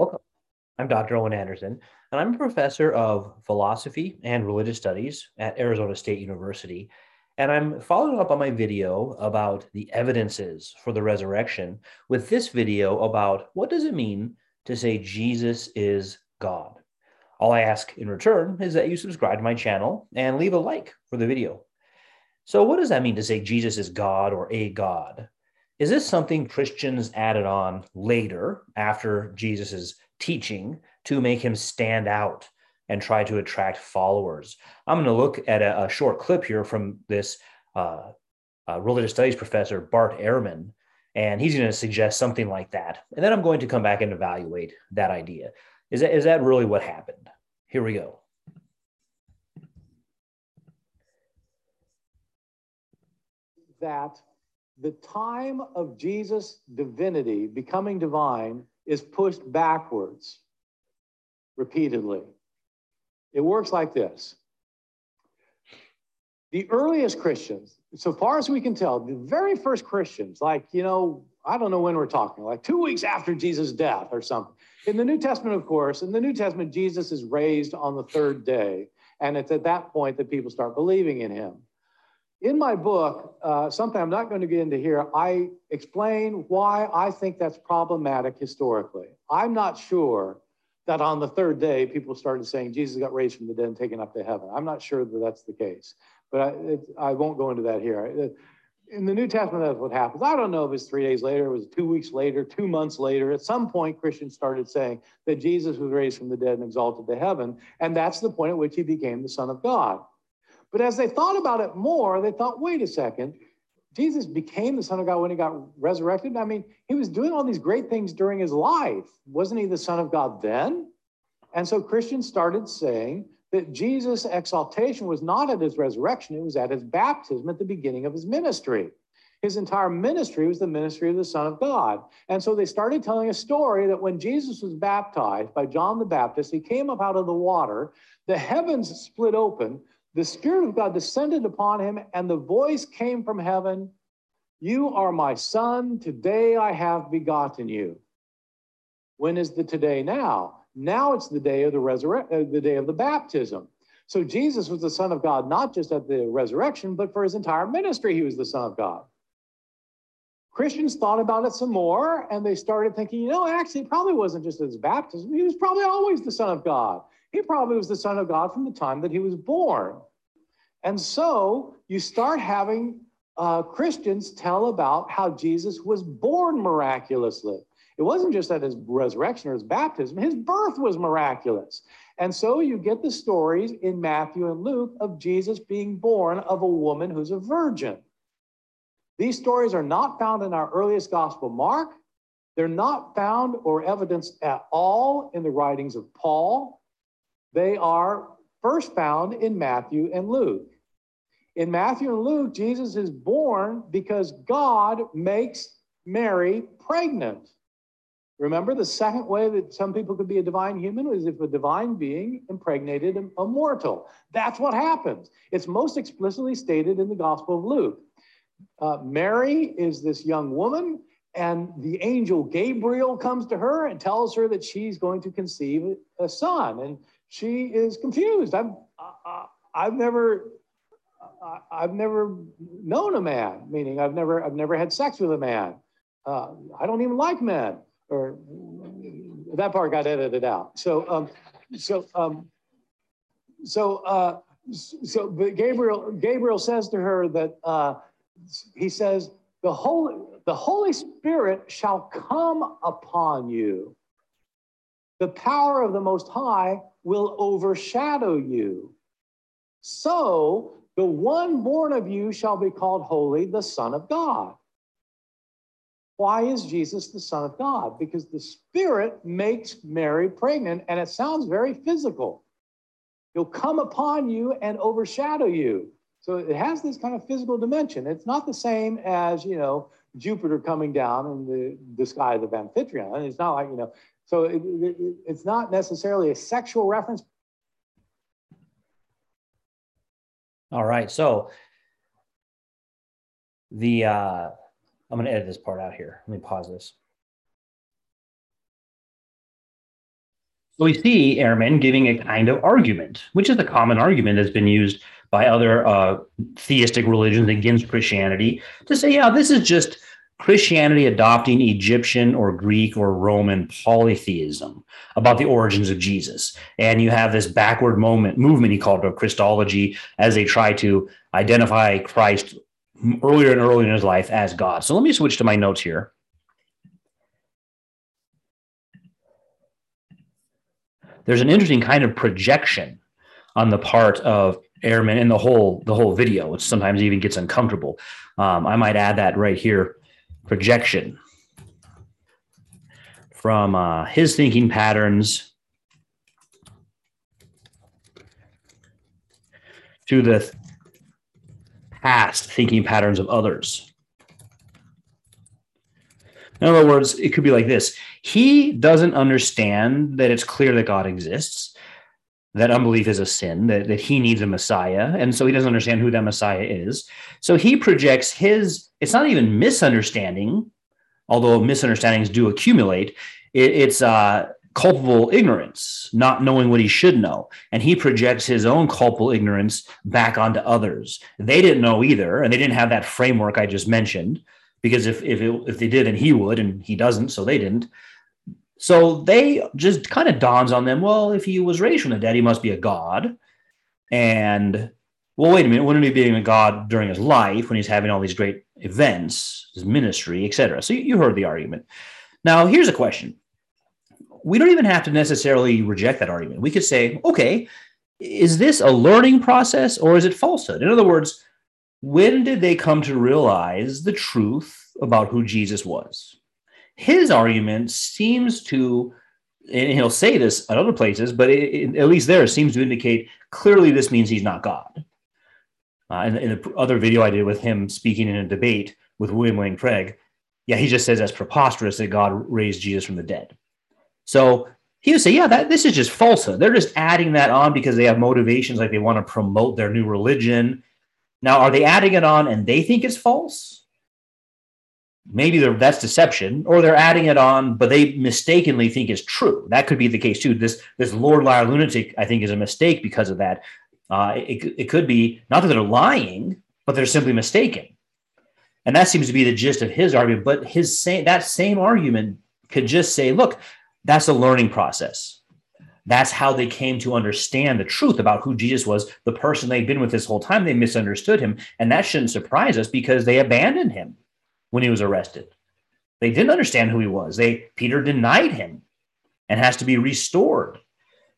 Welcome. I'm Dr. Owen Anderson, and I'm a professor of philosophy and religious studies at Arizona State University. And I'm following up on my video about the evidences for the resurrection with this video about what does it mean to say Jesus is God. All I ask in return is that you subscribe to my channel and leave a like for the video. So, what does that mean to say Jesus is God or a God? Is this something Christians added on later after Jesus' teaching to make him stand out and try to attract followers? I'm going to look at a, a short clip here from this uh, uh, religious studies professor, Bart Ehrman, and he's going to suggest something like that. And then I'm going to come back and evaluate that idea. Is that, is that really what happened? Here we go. That the time of Jesus' divinity becoming divine is pushed backwards repeatedly. It works like this. The earliest Christians, so far as we can tell, the very first Christians, like, you know, I don't know when we're talking, like two weeks after Jesus' death or something. In the New Testament, of course, in the New Testament, Jesus is raised on the third day. And it's at that point that people start believing in him. In my book, uh, something I'm not going to get into here, I explain why I think that's problematic historically. I'm not sure that on the third day people started saying Jesus got raised from the dead and taken up to heaven. I'm not sure that that's the case, but I, it, I won't go into that here. In the New Testament, that's what happens. I don't know if it's three days later, it was two weeks later, two months later. At some point, Christians started saying that Jesus was raised from the dead and exalted to heaven, and that's the point at which he became the Son of God. But as they thought about it more, they thought, wait a second, Jesus became the Son of God when he got resurrected. I mean, he was doing all these great things during his life. Wasn't he the Son of God then? And so Christians started saying that Jesus' exaltation was not at his resurrection, it was at his baptism at the beginning of his ministry. His entire ministry was the ministry of the Son of God. And so they started telling a story that when Jesus was baptized by John the Baptist, he came up out of the water, the heavens split open, the Spirit of God descended upon him, and the voice came from heaven You are my son, today I have begotten you. When is the today now? Now it's the day of the resurrection, uh, the day of the baptism. So Jesus was the Son of God, not just at the resurrection, but for his entire ministry, he was the Son of God. Christians thought about it some more and they started thinking, you know, actually, it probably wasn't just his baptism. He was probably always the Son of God. He probably was the Son of God from the time that he was born. And so you start having uh, Christians tell about how Jesus was born miraculously. It wasn't just at his resurrection or his baptism, his birth was miraculous. And so you get the stories in Matthew and Luke of Jesus being born of a woman who's a virgin. These stories are not found in our earliest gospel, Mark. They're not found or evidenced at all in the writings of Paul. They are first found in Matthew and Luke. In Matthew and Luke, Jesus is born because God makes Mary pregnant. Remember, the second way that some people could be a divine human is if a divine being impregnated a mortal. That's what happens. It's most explicitly stated in the Gospel of Luke. Uh, Mary is this young woman, and the angel Gabriel comes to her and tells her that she's going to conceive a son. And she is confused. I've, uh, I've never, uh, I've never known a man, meaning I've never, I've never had sex with a man. Uh, I don't even like men, or that part got edited out. So, um, so, um, so, uh, so, but Gabriel, Gabriel says to her that uh, he says, the Holy, the Holy Spirit shall come upon you. The power of the Most High will overshadow you. So the one born of you shall be called holy, the Son of God. Why is Jesus the Son of God? Because the Spirit makes Mary pregnant, and it sounds very physical. He'll come upon you and overshadow you. So it has this kind of physical dimension. It's not the same as, you know, Jupiter coming down in the, the sky of the Amphitryon. It's not like, you know, so it, it, it's not necessarily a sexual reference. All right. So the uh, I'm going to edit this part out here. Let me pause this. So we see Ehrman giving a kind of argument, which is a common argument that's been used by other uh, theistic religions against Christianity to say, yeah, this is just Christianity adopting Egyptian or Greek or Roman polytheism about the origins of Jesus. And you have this backward moment movement he called it Christology as they try to identify Christ earlier and earlier in his life as God. So let me switch to my notes here. There's an interesting kind of projection on the part of Ehrman in the whole the whole video, which sometimes even gets uncomfortable. Um, I might add that right here projection from uh, his thinking patterns to the past thinking patterns of others. In other words, it could be like this He doesn't understand that it's clear that God exists, that unbelief is a sin, that, that he needs a Messiah. And so he doesn't understand who that Messiah is. So he projects his, it's not even misunderstanding, although misunderstandings do accumulate. It, it's uh, culpable ignorance, not knowing what he should know. And he projects his own culpable ignorance back onto others. They didn't know either, and they didn't have that framework I just mentioned. Because if if, it, if they did, and he would, and he doesn't, so they didn't. So they just kind of dawns on them, well, if he was raised from the dead, he must be a god. And well, wait a minute, wouldn't he be a god during his life when he's having all these great events, his ministry, etc.? So you heard the argument. Now, here's a question. We don't even have to necessarily reject that argument. We could say, okay, is this a learning process or is it falsehood? In other words, when did they come to realize the truth about who Jesus was? His argument seems to, and he'll say this at other places, but it, it, at least there seems to indicate clearly this means he's not God. Uh, in, in, the other video I did with him speaking in a debate with William Lane Craig, yeah, he just says that's preposterous that God raised Jesus from the dead. So he would say, yeah, that this is just falsehood. They're just adding that on because they have motivations like they want to promote their new religion. Now, are they adding it on and they think it's false? Maybe that's deception or they're adding it on but they mistakenly think is true. That could be the case too. This this lord liar lunatic i think is a mistake because of that. Uh, it, it could be not that they're lying but they're simply mistaken. And that seems to be the gist of his argument but his same that same argument could just say look that's a learning process. That's how they came to understand the truth about who jesus was the person they'd been with this whole time. They misunderstood him and that shouldn't surprise us because they abandoned him when he was arrested. They didn't understand who he was. They Peter denied him and has to be restored.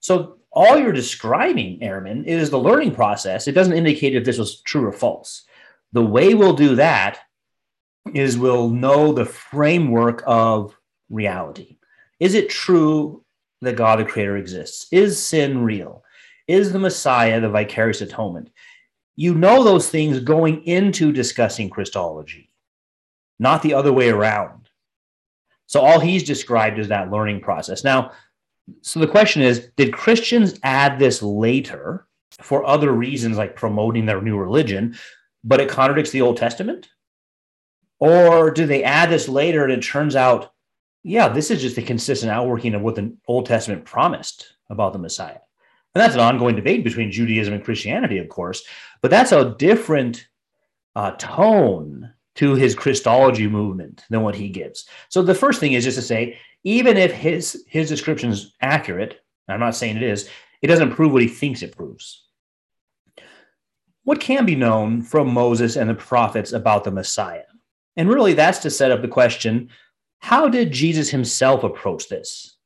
So all you're describing, Ehrman, is the learning process. It doesn't indicate if this was true or false. The way we'll do that is we'll know the framework of reality. Is it true that God the Creator exists? Is sin real? Is the Messiah the vicarious atonement? You know those things going into discussing Christology not the other way around. So all he's described is that learning process. Now, so the question is did Christians add this later for other reasons like promoting their new religion, but it contradicts the Old Testament? Or do they add this later and it turns out, yeah, this is just a consistent outworking of what the Old Testament promised about the Messiah? And that's an ongoing debate between Judaism and Christianity, of course, but that's a different uh, tone to his Christology movement than what he gives. So the first thing is just to say, even if his his description is accurate, I'm not saying it is, it doesn't prove what he thinks it proves. What can be known from Moses and the prophets about the Messiah? And really, that's to set up the question how did Jesus himself approach this?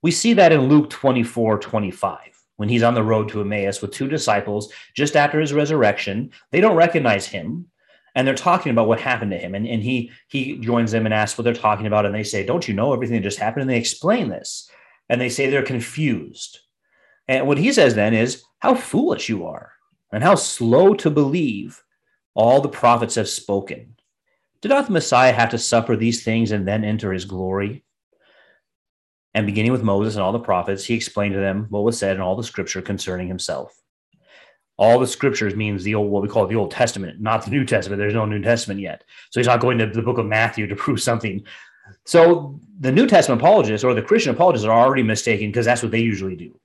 We see that in Luke 24 25, when he's on the road to Emmaus with two disciples just after his resurrection. They don't recognize him, and they're talking about what happened to him. And, and he he joins them and asks what they're talking about. And they say don't you know everything that just happened? And they explain this. And they say they're confused. And what he says then is how foolish you are and how slow to believe all the prophets have spoken. Did not the messiah have to suffer these things and then enter his glory? And beginning with moses and all the prophets he explained to them what was said in all the scripture concerning himself all the scriptures means the old what we call the Old Testament, not the New Testament. There's no New Testament yet. So he's not going to the book of Matthew to prove something So the New Testament apologists or the Christian apologists are already mistaken because that's what they usually do.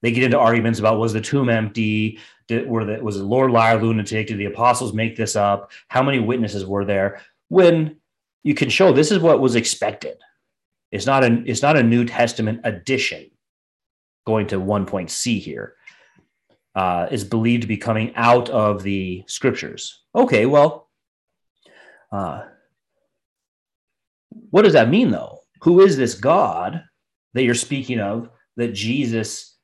They get into arguments about was the tomb empty? Did, were the, was the Lord liar lunatic? Did the apostles make this up? How many witnesses were there? When you can show this is what was expected. It's not a it's not a New Testament addition. Going to one point C here uh, is believed to be coming out of the scriptures. Okay, well, uh, what does that mean though? Who is this God that you're speaking of? That Jesus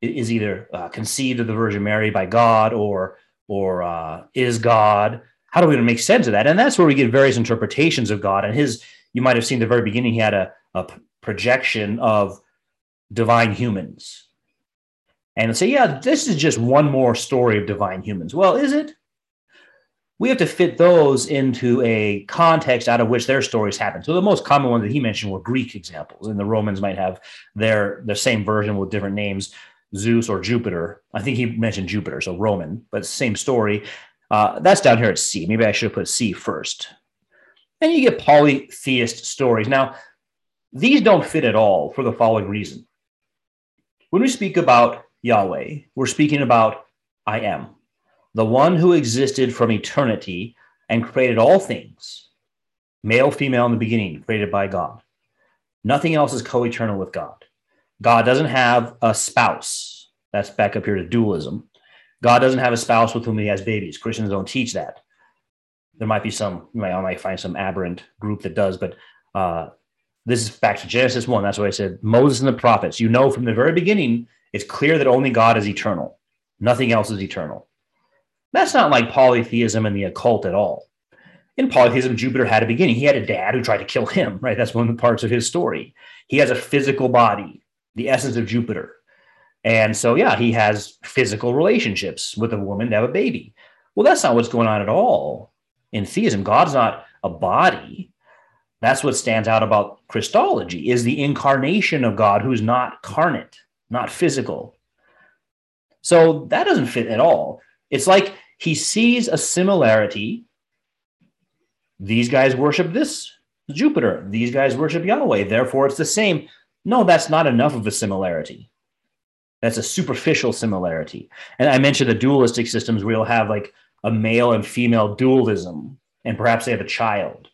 is either uh, conceived of the Virgin Mary by God or or uh, is God? How do we make sense of that? And that's where we get various interpretations of God. And his, you might have seen the very beginning, he had a, a projection of divine humans. And say, yeah, this is just one more story of divine humans. Well, is it? We have to fit those into a context out of which their stories happen. So the most common ones that he mentioned were Greek examples, and the Romans might have their their same version with different names. Zeus or Jupiter. I think he mentioned Jupiter, so Roman, but same story. Uh, that's down here at C. Maybe I should have put C first. And you get polytheist stories. Now, these don't fit at all for the following reason. When we speak about Yahweh, we're speaking about I am, the one who existed from eternity and created all things, male, female in the beginning, created by God. Nothing else is co eternal with God. God doesn't have a spouse. That's back up here to dualism. God doesn't have a spouse with whom he has babies. Christians don't teach that. There might be some, you might, I might find some aberrant group that does, but uh, this is back to Genesis 1. That's why I said Moses and the prophets. You know from the very beginning, it's clear that only God is eternal. Nothing else is eternal. That's not like polytheism and the occult at all. In polytheism, Jupiter had a beginning. He had a dad who tried to kill him, right? That's one of the parts of his story. He has a physical body the essence of Jupiter. And so, yeah, he has physical relationships with a woman to have a baby. Well, that's not what's going on at all in theism. God's not a body. That's what stands out about Christology is the incarnation of God who's not carnate, not physical. So that doesn't fit at all. It's like he sees a similarity. These guys worship this Jupiter. These guys worship Yahweh. Therefore, it's the same. No, that's not enough of a similarity. That's a superficial similarity. And I mentioned the dualistic systems where you'll have like a male and female dualism, and perhaps they have a child.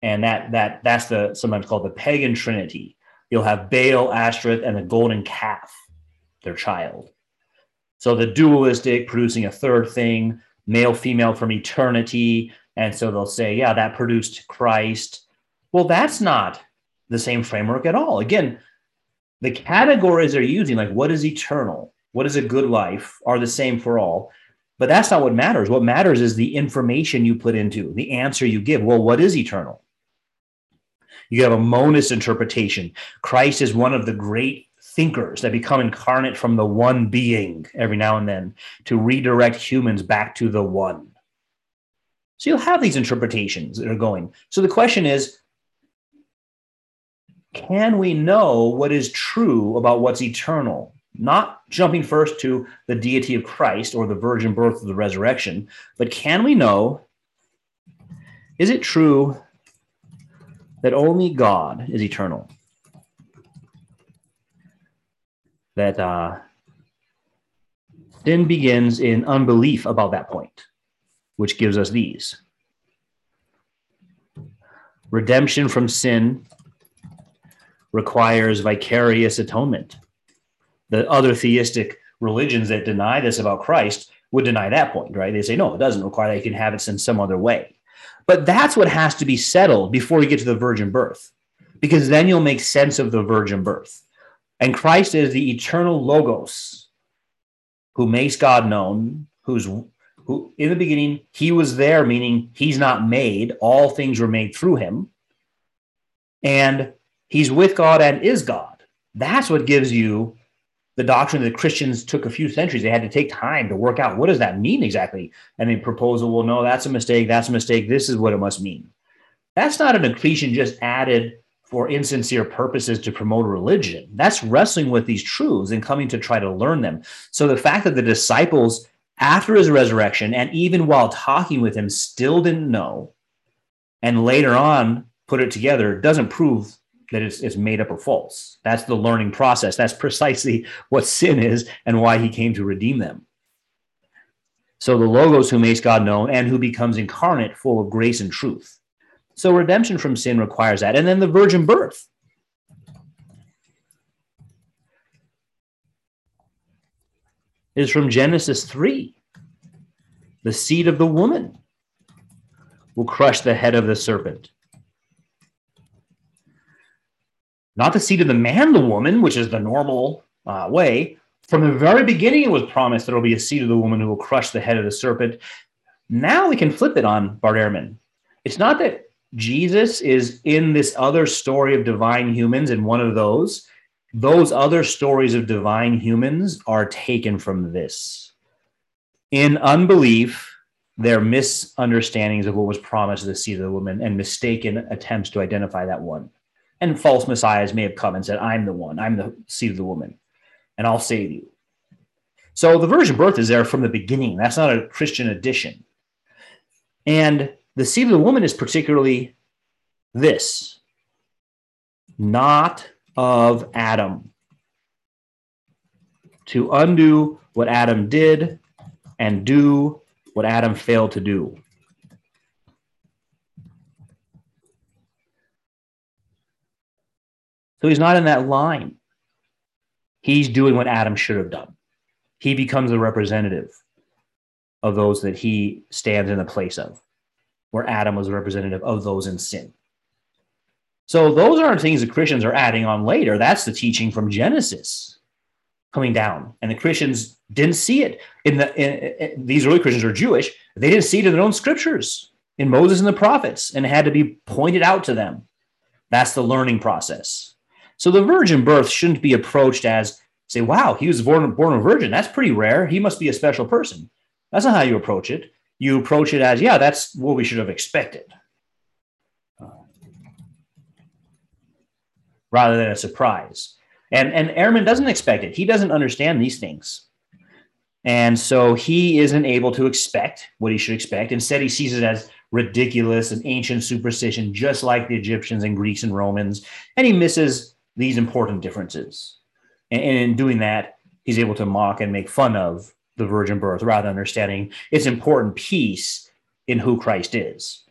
And that that that's the sometimes called the pagan trinity. You'll have Baal, Ashtoreth, and the golden calf, their child. So the dualistic producing a third thing, male, female from eternity. And so they'll say, yeah, that produced Christ. Well, that's not the same framework at all. Again, the categories they're using, like what is eternal, what is a good life, are the same for all. But that's not what matters. What matters is the information you put into the answer you give. Well, what is eternal? You have a monist interpretation. Christ is one of the great thinkers that become incarnate from the one being every now and then to redirect humans back to the one. So you'll have these interpretations that are going. So the question is can we know what is true about what's eternal? Not jumping first to the deity of Christ or the virgin birth of the resurrection, but can we know is it true that only God is eternal? That uh, sin begins in unbelief about that point, which gives us these redemption from sin requires vicarious atonement. The other theistic religions that deny this about Christ would deny that point, right? They say, no, it doesn't require that. You can have it in some other way. But that's what has to be settled before you get to the virgin birth, because then you'll make sense of the virgin birth. And Christ is the eternal Logos who makes God known, who's who in the beginning, he was there, meaning he's not made, all things were made through him. And He's with God and is God. That's what gives you the doctrine that Christians took a few centuries. They had to take time to work out what does that mean exactly. And the proposal, well, no, that's a mistake. That's a mistake. This is what it must mean. That's not an accretion just added for insincere purposes to promote religion. That's wrestling with these truths and coming to try to learn them. So the fact that the disciples, after his resurrection, and even while talking with him, still didn't know, and later on put it together doesn't prove that it's, it's made up or false. That's the learning process. That's precisely what sin is and why he came to redeem them. So the Logos who makes God known and who becomes incarnate, full of grace and truth. So redemption from sin requires that. And then the virgin birth. Is from Genesis 3. The seed of the woman will crush the head of the serpent. Not the seed of the man, the woman, which is the normal uh, way, from the very beginning, it was promised there will be a seed of the woman who will crush the head of the serpent. Now we can flip it on Bart Ehrman. It's not that Jesus is in this other story of divine humans, and one of those, those other stories of divine humans are taken from this. In unbelief, their misunderstandings of what was promised to the seed of the woman and mistaken attempts to identify that one. And false messiahs may have come and said, I'm the one, I'm the seed of the woman and I'll save you. So the virgin birth is there from the beginning. That's not a Christian addition. And the seed of the woman is particularly this not of Adam. To undo what Adam did and do what Adam failed to do. So he's not in that line. He's doing what Adam should have done. He becomes the representative of those that he stands in the place of, where Adam was a representative of those in sin. So those aren't things that Christians are adding on later. That's the teaching from Genesis coming down. And the Christians didn't see it. In the in, in, these early Christians are Jewish. They didn't see it in their own scriptures, in Moses and the prophets, and it had to be pointed out to them. That's the learning process. So the virgin birth shouldn't be approached as, say, wow, he was born, born a virgin. That's pretty rare. He must be a special person. That's not how you approach it. You approach it as, yeah, that's what we should have expected. Uh, rather than a surprise. And, and Ehrman doesn't expect it. He doesn't understand these things. And so he isn't able to expect what he should expect. Instead, he sees it as ridiculous and ancient superstition, just like the Egyptians and Greeks and Romans. And he misses these important differences. And, and in doing that, he's able to mock and make fun of the virgin birth rather than understanding its important piece in who Christ is.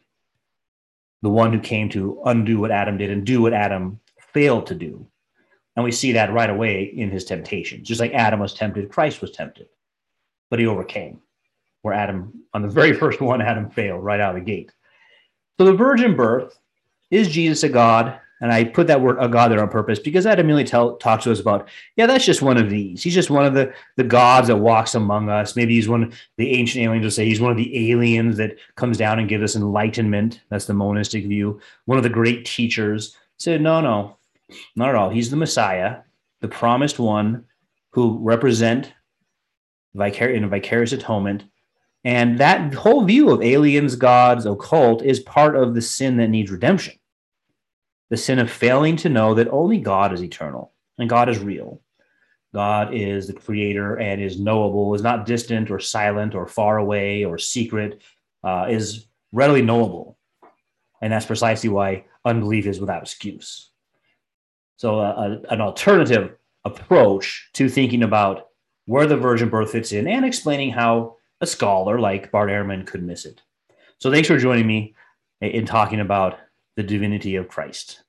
The one who came to undo what Adam did and do what Adam failed to do. And we see that right away in his temptations. Just like Adam was tempted, Christ was tempted, but he overcame. Where Adam, on the very first one, Adam failed right out of the gate. So the virgin birth is Jesus a God? And I put that word God there on purpose because that immediately tell, talks to us about, yeah, that's just one of these. He's just one of the, the gods that walks among us. Maybe he's one the ancient aliens will say he's one of the aliens that comes down and gives us enlightenment. That's the monistic view. One of the great teachers said, no, no, not at all. He's the Messiah, the promised one who represent vicar- in vicarious atonement. And that whole view of aliens, gods, occult is part of the sin that needs redemption the sin of failing to know that only God is eternal and God is real. God is the creator and is knowable, is not distant or silent or far away or secret, uh, is readily knowable. And that's precisely why unbelief is without excuse. So, uh, a, an alternative approach to thinking about where the virgin birth fits in and explaining how a scholar like Bart Ehrman could miss it. So, thanks for joining me in talking about the divinity of Christ.